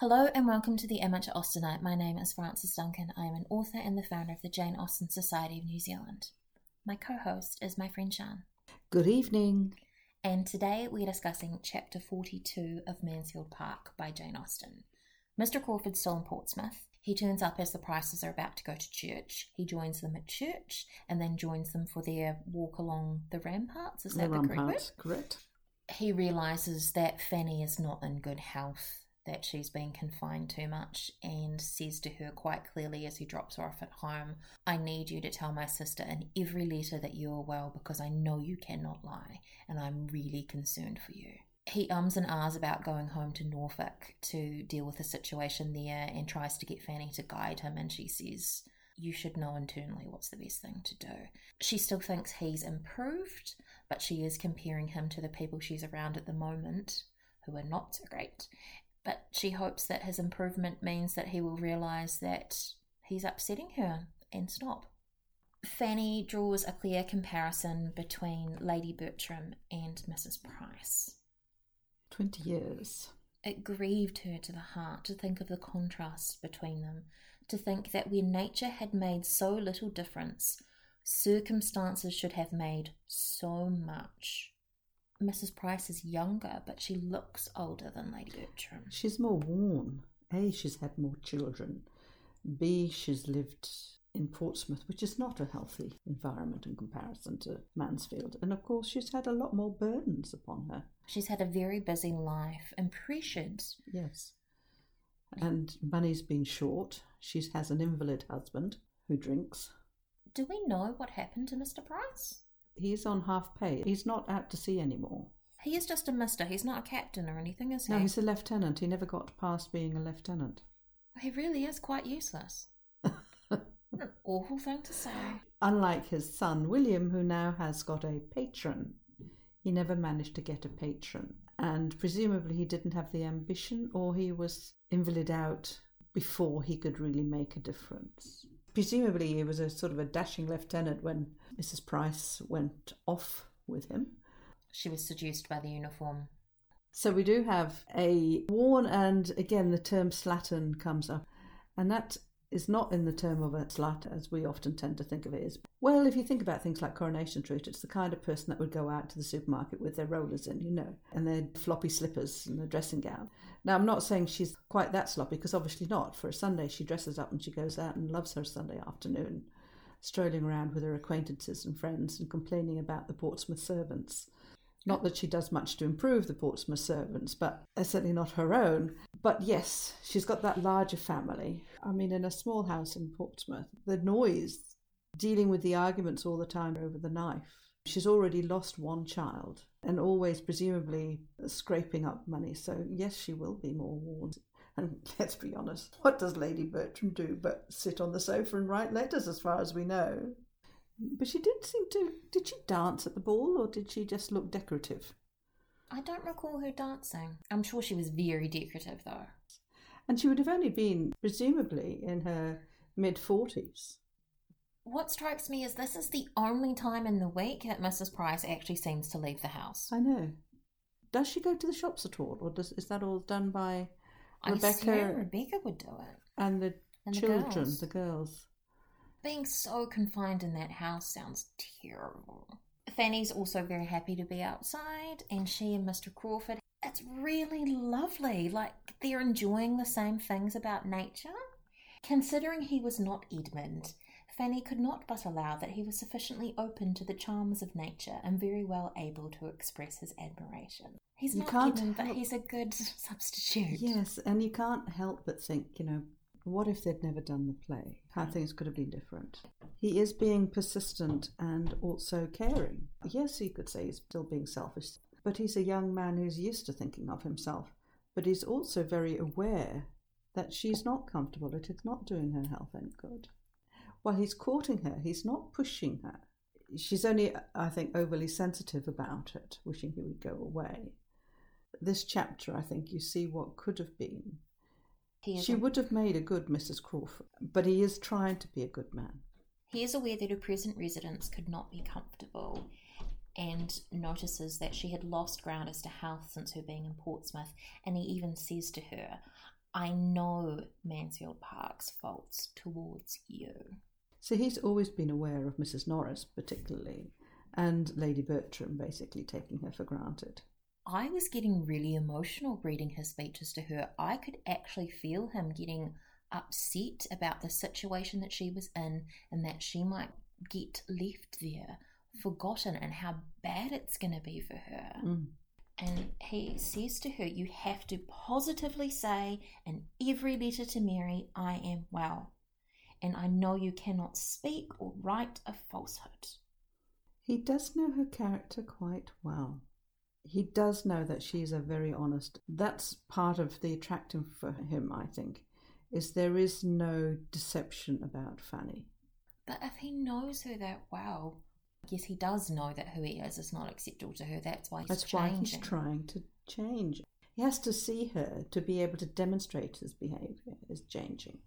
Hello and welcome to the Amateur Austenite. My name is Frances Duncan. I am an author and the founder of the Jane Austen Society of New Zealand. My co host is my friend Sian. Good evening. And today we're discussing chapter 42 of Mansfield Park by Jane Austen. Mr. Crawford's still in Portsmouth. He turns up as the Prices are about to go to church. He joins them at church and then joins them for their walk along the ramparts. Is that the the correct word? correct? he realizes that Fanny is not in good health, that she's been confined too much, and says to her quite clearly as he drops her off at home, I need you to tell my sister in every letter that you are well because I know you cannot lie, and I'm really concerned for you. He ums and ahs about going home to Norfolk to deal with the situation there and tries to get Fanny to guide him, and she says, you should know internally what's the best thing to do. She still thinks he's improved, but she is comparing him to the people she's around at the moment who are not so great. But she hopes that his improvement means that he will realise that he's upsetting her and stop. Fanny draws a clear comparison between Lady Bertram and Mrs. Price. 20 years. It grieved her to the heart to think of the contrast between them, to think that where nature had made so little difference, circumstances should have made so much. Mrs. Price is younger, but she looks older than Lady Bertram. She's more worn. A, she's had more children. B, she's lived in Portsmouth, which is not a healthy environment in comparison to Mansfield. And of course, she's had a lot more burdens upon her. She's had a very busy life and pressured. Yes. And money's been short. She has an invalid husband who drinks. Do we know what happened to Mr. Price? He's on half pay. He's not out to sea anymore. He is just a mister. He's not a captain or anything, is he? No, he's a lieutenant. He never got past being a lieutenant. He really is quite useless. What an awful thing to say. Unlike his son William, who now has got a patron, he never managed to get a patron. And presumably he didn't have the ambition, or he was invalid out before he could really make a difference. Presumably he was a sort of a dashing lieutenant when Mrs. Price went off with him. She was seduced by the uniform. So we do have a worn, and again the term slattern comes up, and that is not in the term of a slut as we often tend to think of it as. Well, if you think about things like Coronation Street, it's the kind of person that would go out to the supermarket with their rollers in, you know, and their floppy slippers and their dressing gown. Now, I'm not saying she's quite that sloppy, because obviously not. For a Sunday, she dresses up and she goes out and loves her Sunday afternoon, strolling around with her acquaintances and friends and complaining about the Portsmouth servants. Not that she does much to improve the Portsmouth servants, but uh, certainly not her own. But yes, she's got that larger family. I mean, in a small house in Portsmouth, the noise, dealing with the arguments all the time over the knife. She's already lost one child and always presumably scraping up money. So, yes, she will be more worn. And let's be honest, what does Lady Bertram do but sit on the sofa and write letters, as far as we know? But she did seem to. Did she dance at the ball or did she just look decorative? I don't recall her dancing. I'm sure she was very decorative, though. And she would have only been, presumably, in her mid 40s. What strikes me is this is the only time in the week that Mrs. Price actually seems to leave the house. I know. Does she go to the shops at all, or does, is that all done by Rebecca assume Rebecca would do it. and the And the children, girls. the girls? Being so confined in that house sounds terrible. Fanny's also very happy to be outside, and she and Mr. Crawford, it's really lovely. Like they're enjoying the same things about nature. Considering he was not Edmund, Fanny could not but allow that he was sufficiently open to the charms of nature and very well able to express his admiration. He's You not Edmund, but he's a good substitute. Yes, and you can't help but think, you know, what if they'd never done the play? How things could have been different. He is being persistent and also caring. Yes, you could say he's still being selfish, but he's a young man who's used to thinking of himself. But he's also very aware that she's not comfortable, it is not doing her health any good. While he's courting her, he's not pushing her. She's only, I think, overly sensitive about it, wishing he would go away. This chapter, I think, you see what could have been. He She would have made a good Mrs. Crawford, but he is trying to be a good man. He is aware that her present residence could not be comfortable and notices that she had lost ground as to health since her being in Portsmouth. And he even says to her, I know Mansfield Park's faults towards you. So he's always been aware of Mrs. Norris, particularly, and Lady Bertram basically taking her for granted. I was getting really emotional reading his speeches to her. I could actually feel him getting upset about the situation that she was in and that she might get left there, forgotten, and how bad it's going to be for her. Mm. And he says to her, You have to positively say in every letter to Mary, I am well. And I know you cannot speak or write a falsehood. He does know her character quite well. He does know that she's a very honest. That's part of the attractive for him, I think, is there is no deception about Fanny. But if he knows her that well, yes, he does know that who he is is not acceptable to her. That's why he's That's changing. why he's trying to change. He has to see her to be able to demonstrate his behaviour is changing.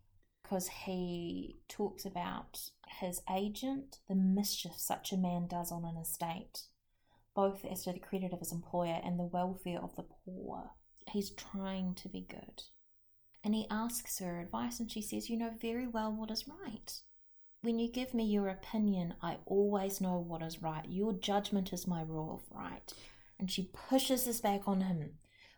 Because he talks about his agent, the mischief such a man does on an estate, both as to the credit of his employer and the welfare of the poor. He's trying to be good. And he asks her advice, and she says, You know very well what is right. When you give me your opinion, I always know what is right. Your judgment is my rule of right. And she pushes this back on him.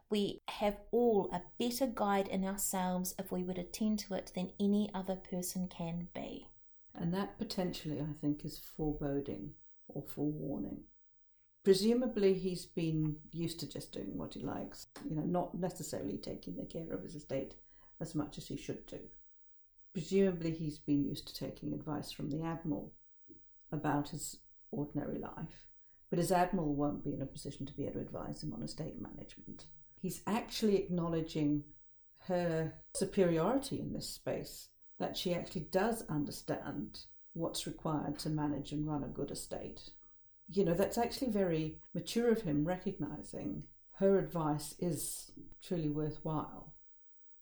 We have all a better guide in ourselves if we would attend to it than any other person can be. And that potentially, I think, is foreboding or forewarning. Presumably, he's been used to just doing what he likes, you know, not necessarily taking the care of his estate as much as he should do. Presumably, he's been used to taking advice from the Admiral about his ordinary life, but his Admiral won't be in a position to be able to advise him on estate management. He's actually acknowledging her superiority in this space, that she actually does understand what's required to manage and run a good estate. You know, that's actually very mature of him, recognizing her advice is truly worthwhile.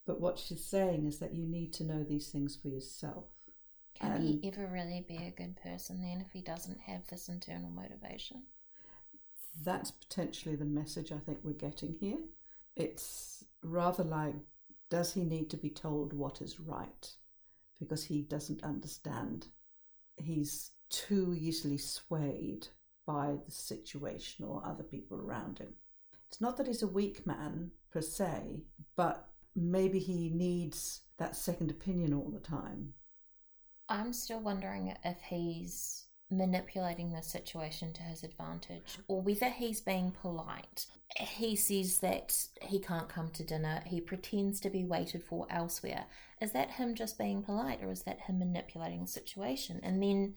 But what she's saying is that you need to know these things for yourself. Can And- he ever really be a good person then if he doesn't have this internal motivation? That's potentially the message I think we're getting here. It's rather like, does he need to be told what is right? Because he doesn't understand. He's too easily swayed by the situation or other people around him. It's not that he's a weak man per se, but maybe he needs that second opinion all the time. I'm still wondering if he's manipulating the situation to his advantage or whether he's being polite. He says that he can't come to dinner, he pretends to be waited for elsewhere. Is that him just being polite or is that him manipulating the situation? And then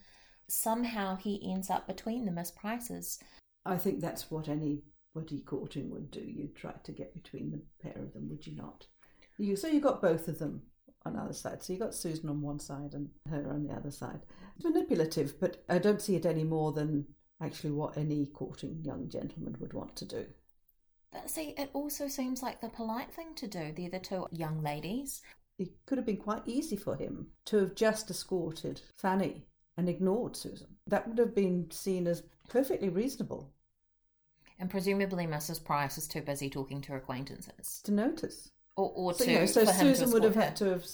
somehow he ends up between the Miss Prices. I think that's what anybody courting would do. You'd try to get between the pair of them, would you not? You so you got both of them on either side. So you got Susan on one side and her on the other side. It's manipulative, but I don't see it any more than actually what any courting young gentleman would want to do. But see, it also seems like the polite thing to do. They're the two young ladies. It could have been quite easy for him to have just escorted Fanny and ignored Susan. That would have been seen as perfectly reasonable And presumably Mrs. Price is too busy talking to her acquaintances. to notice. Or, or So, to, you know, so Susan would have escort had to have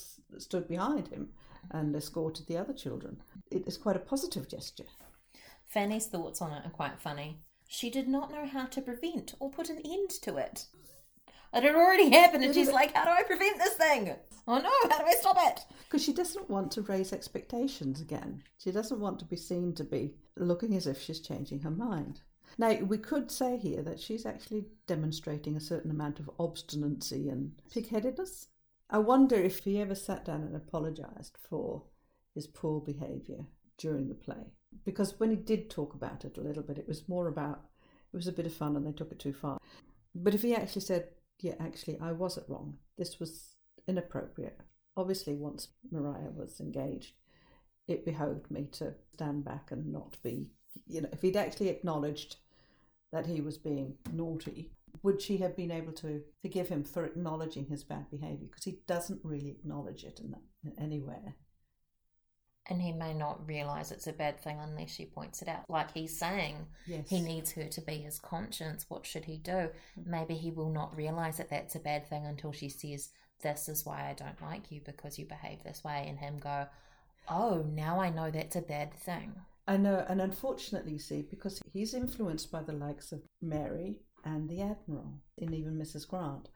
stood behind him and escorted the other children. It is quite a positive gesture. Fanny's thoughts on it are quite funny. She did not know how to prevent or put an end to it. It had already happened, and she's like, How do I prevent this thing? Oh no, how do I stop it? Because she doesn't want to raise expectations again. She doesn't want to be seen to be looking as if she's changing her mind. Now, we could say here that she's actually demonstrating a certain amount of obstinacy and pig-headedness. I wonder if he ever sat down and apologised for his poor behaviour during the play. Because when he did talk about it a little bit, it was more about, it was a bit of fun and they took it too far. But if he actually said, yeah, actually, I wasn't wrong, this was inappropriate. Obviously, once Maria was engaged, it behoved me to stand back and not be, you know, if he'd actually acknowledged that he was being naughty, would she have been able to forgive him for acknowledging his bad behaviour? Because he doesn't really acknowledge it in, that, in anywhere. And he may not realize it's a bad thing unless she points it out. Like he's saying, Yes. he needs her to be his conscience. What should he do? Maybe he will not realize that that's a bad thing until she says, This is why I don't like you because you behave this way. And him go, Oh, now I know that's a bad thing. I know, uh, and unfortunately, you see, because he's influenced by the likes of Mary and the Admiral, and even Mrs. Grant,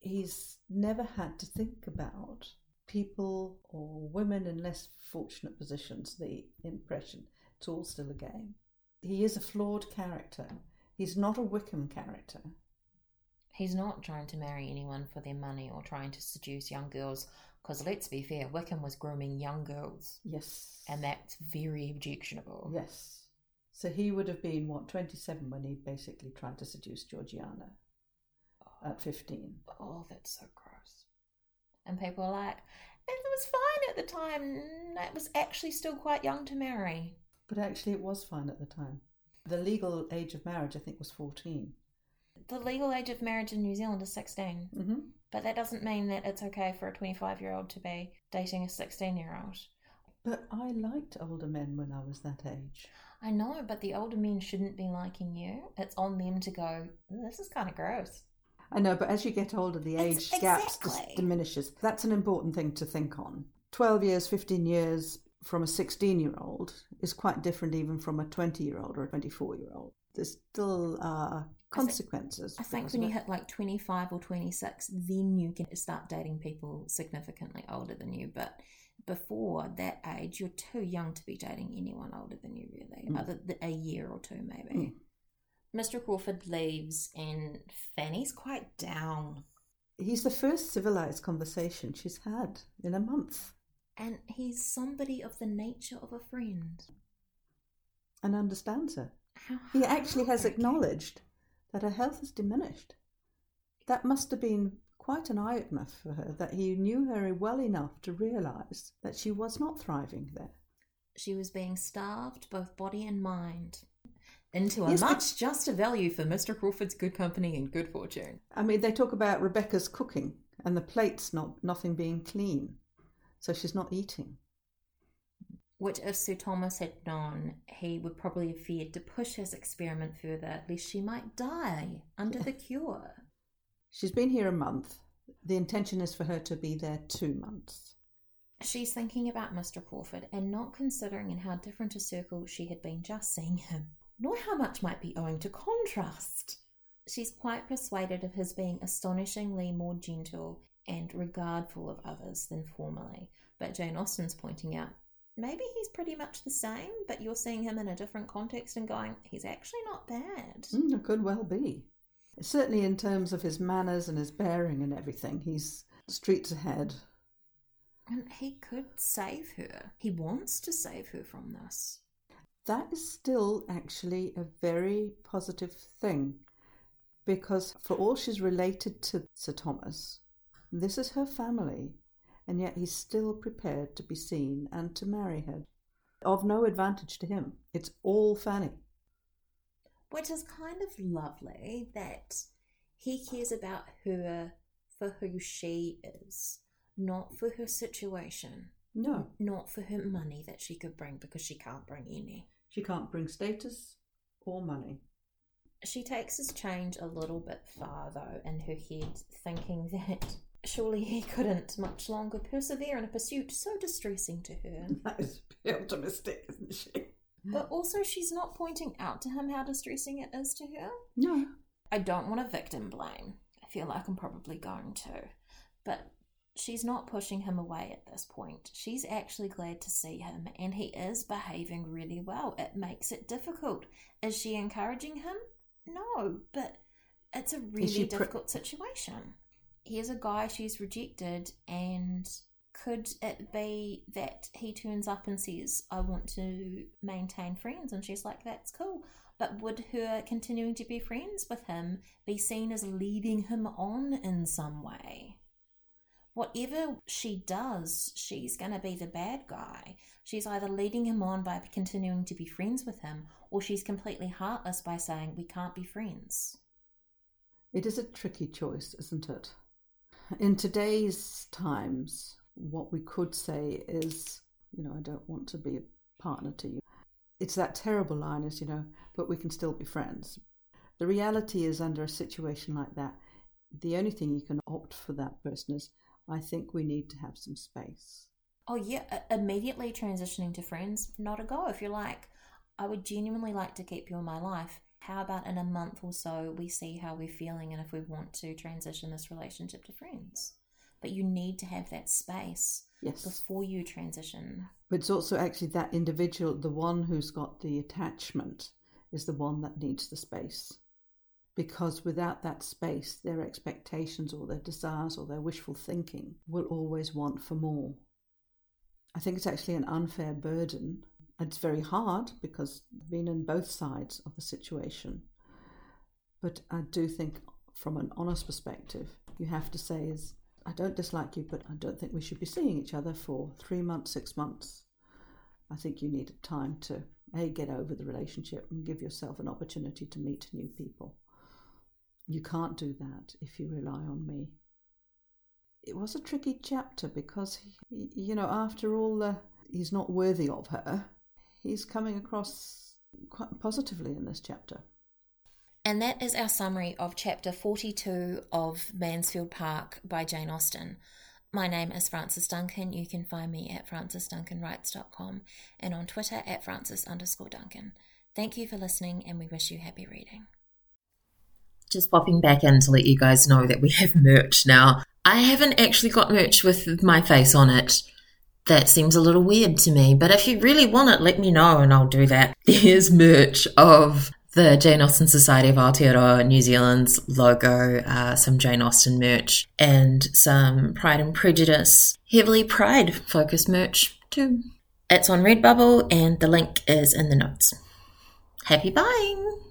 he's never had to think about people or women in less fortunate positions, the impression. It's all still a game. He is a flawed character. He's not a Wickham character. He's not trying to marry anyone for their money or trying to seduce young girls. Because let's be fair, Wickham was grooming young girls. Yes. And that's very objectionable. Yes. So he would have been, what, 27 when he basically tried to seduce Georgiana oh. at 15. Oh, that's so gross. And people are like, it was fine at the time. It was actually still quite young to marry. But actually, it was fine at the time. The legal age of marriage, I think, was 14. The legal age of marriage in New Zealand is 16. Mm-hmm. But that doesn't mean that it's okay for a 25 year old to be dating a 16 year old. But I liked older men when I was that age. I know, but the older men shouldn't be liking you. It's on them to go, this is kind of gross. I know, but as you get older, the age gaps exactly. diminishes. That's an important thing to think on. 12 years, 15 years from a 16 year old is quite different even from a 20 year old or a 24 year old. There's still uh, consequences. I think because when you hit like 25 or 26, then you can start dating people significantly older than you. But before that age, you're too young to be dating anyone older than you, really, Mm. other than a year or two, maybe. Mr. Crawford leaves, and Fanny's quite down. He's the first civilized conversation she's had in a month And he's somebody of the nature of a friend. and understands her. How He actually has acknowledged that her health has diminished. That must have been quite an eye opener for her, that he knew her well enough to realise that she was not thriving there. She was being starved, both body and mind, into a Yes, but- much juster value for Mr. Crawford's good company and good fortune. I mean, they talk about Rebecca's cooking and the plates not nothing being clean, so she's not eating. Which, if Sir Thomas had known, he would probably have feared to push his experiment further, lest she might die under the cure. She's been here a month. The intention is for her to be there two months. She's thinking about Mr. Crawford and not considering in how different a circle she had been just seeing him, nor how much might be owing to contrast. She's quite persuaded of his being astonishingly more gentle and regardful of others than formerly, but Jane Austen's pointing out maybe he's pretty much the same, but you're seeing him in a different context and going, he's actually not bad. Mm, it could well be. Certainly, in terms of his manners and his bearing and everything, he's streets ahead. And he could save her. He wants to save her from this. That is still actually a very positive thing because, for all she's related to Sir Thomas, this is her family, and yet he's still prepared to be seen and to marry her. Of no advantage to him. It's all Fanny. Which is kind of lovely that he cares about her for who she is, not for her situation, No, not for her money that she could bring because she can't bring any. she can't bring status or money. She takes his change a little bit far, though, in her head, thinking that surely he couldn't much longer persevere in a pursuit so distressing to her. That is optimistic, isn't she? But also, she's not pointing out to him how distressing it is to her. No. I don't want to victim blame. I feel like I'm probably going to. But she's not pushing him away at this point. She's actually glad to see him, and he is behaving really well. It makes it difficult. Is she encouraging him? No, but it's a really difficult situation. Here's a guy she's rejected, and could it be that he turns up and says, I want to maintain friends? And she's like, that's cool. But would her continuing to be friends with him be seen as leading him on in some way? Whatever she does, she's going to be the bad guy. She's either leading him on by continuing to be friends with him, or she's completely heartless by saying, We can't be friends. It is a tricky choice, isn't it? In today's times, what we could say is You know, I don't want to be a partner to you. It's that terrible line, as you know, but we can still be friends. The reality is, under a situation like that, the only thing you can opt for that person is, I think we need to have some space. Oh, yeah, immediately transitioning to friends, not a go. If you're like, I would genuinely like to keep you in my life, how about in a month or so we see how we're feeling and if we want to transition this relationship to friends? But you need to have that space yes. before you transition. But it's also actually that individual, the one who's got the attachment, is the one that needs the space. Because without that space, their expectations or their desires or their wishful thinking will always want for more. I think it's actually an unfair burden it's very hard because I've been in both sides of the situation. But I do think, from an honest perspective, you have to say is, I don't dislike you, but I don't think we should be seeing each other for three months, six months. I think you need time to a get over the relationship and give yourself an opportunity to meet new people. You can't do that if you rely on me. It was a tricky chapter because, he, you know, after all he's not worthy of her, he's coming across quite positively in this chapter. And that is our summary of chapter 42 of Mansfield Park by Jane Austen. My name is Frances Duncan. You can find me at francesduncanwrites.com and on Twitter at frances underscore Duncan. Thank you for listening and we wish you happy reading. Just popping back in to let you guys know that we have merch now. I haven't actually got merch with my face on it that seems a little weird to me. But if you really want it, let me know and I'll do that. There's merch of the Jane Austen Society of Aotearoa New Zealand's logo, uh, some Jane Austen merch, and some Pride and Prejudice, heavily Pride focused merch too. It's on Redbubble and the link is in the notes. Happy buying!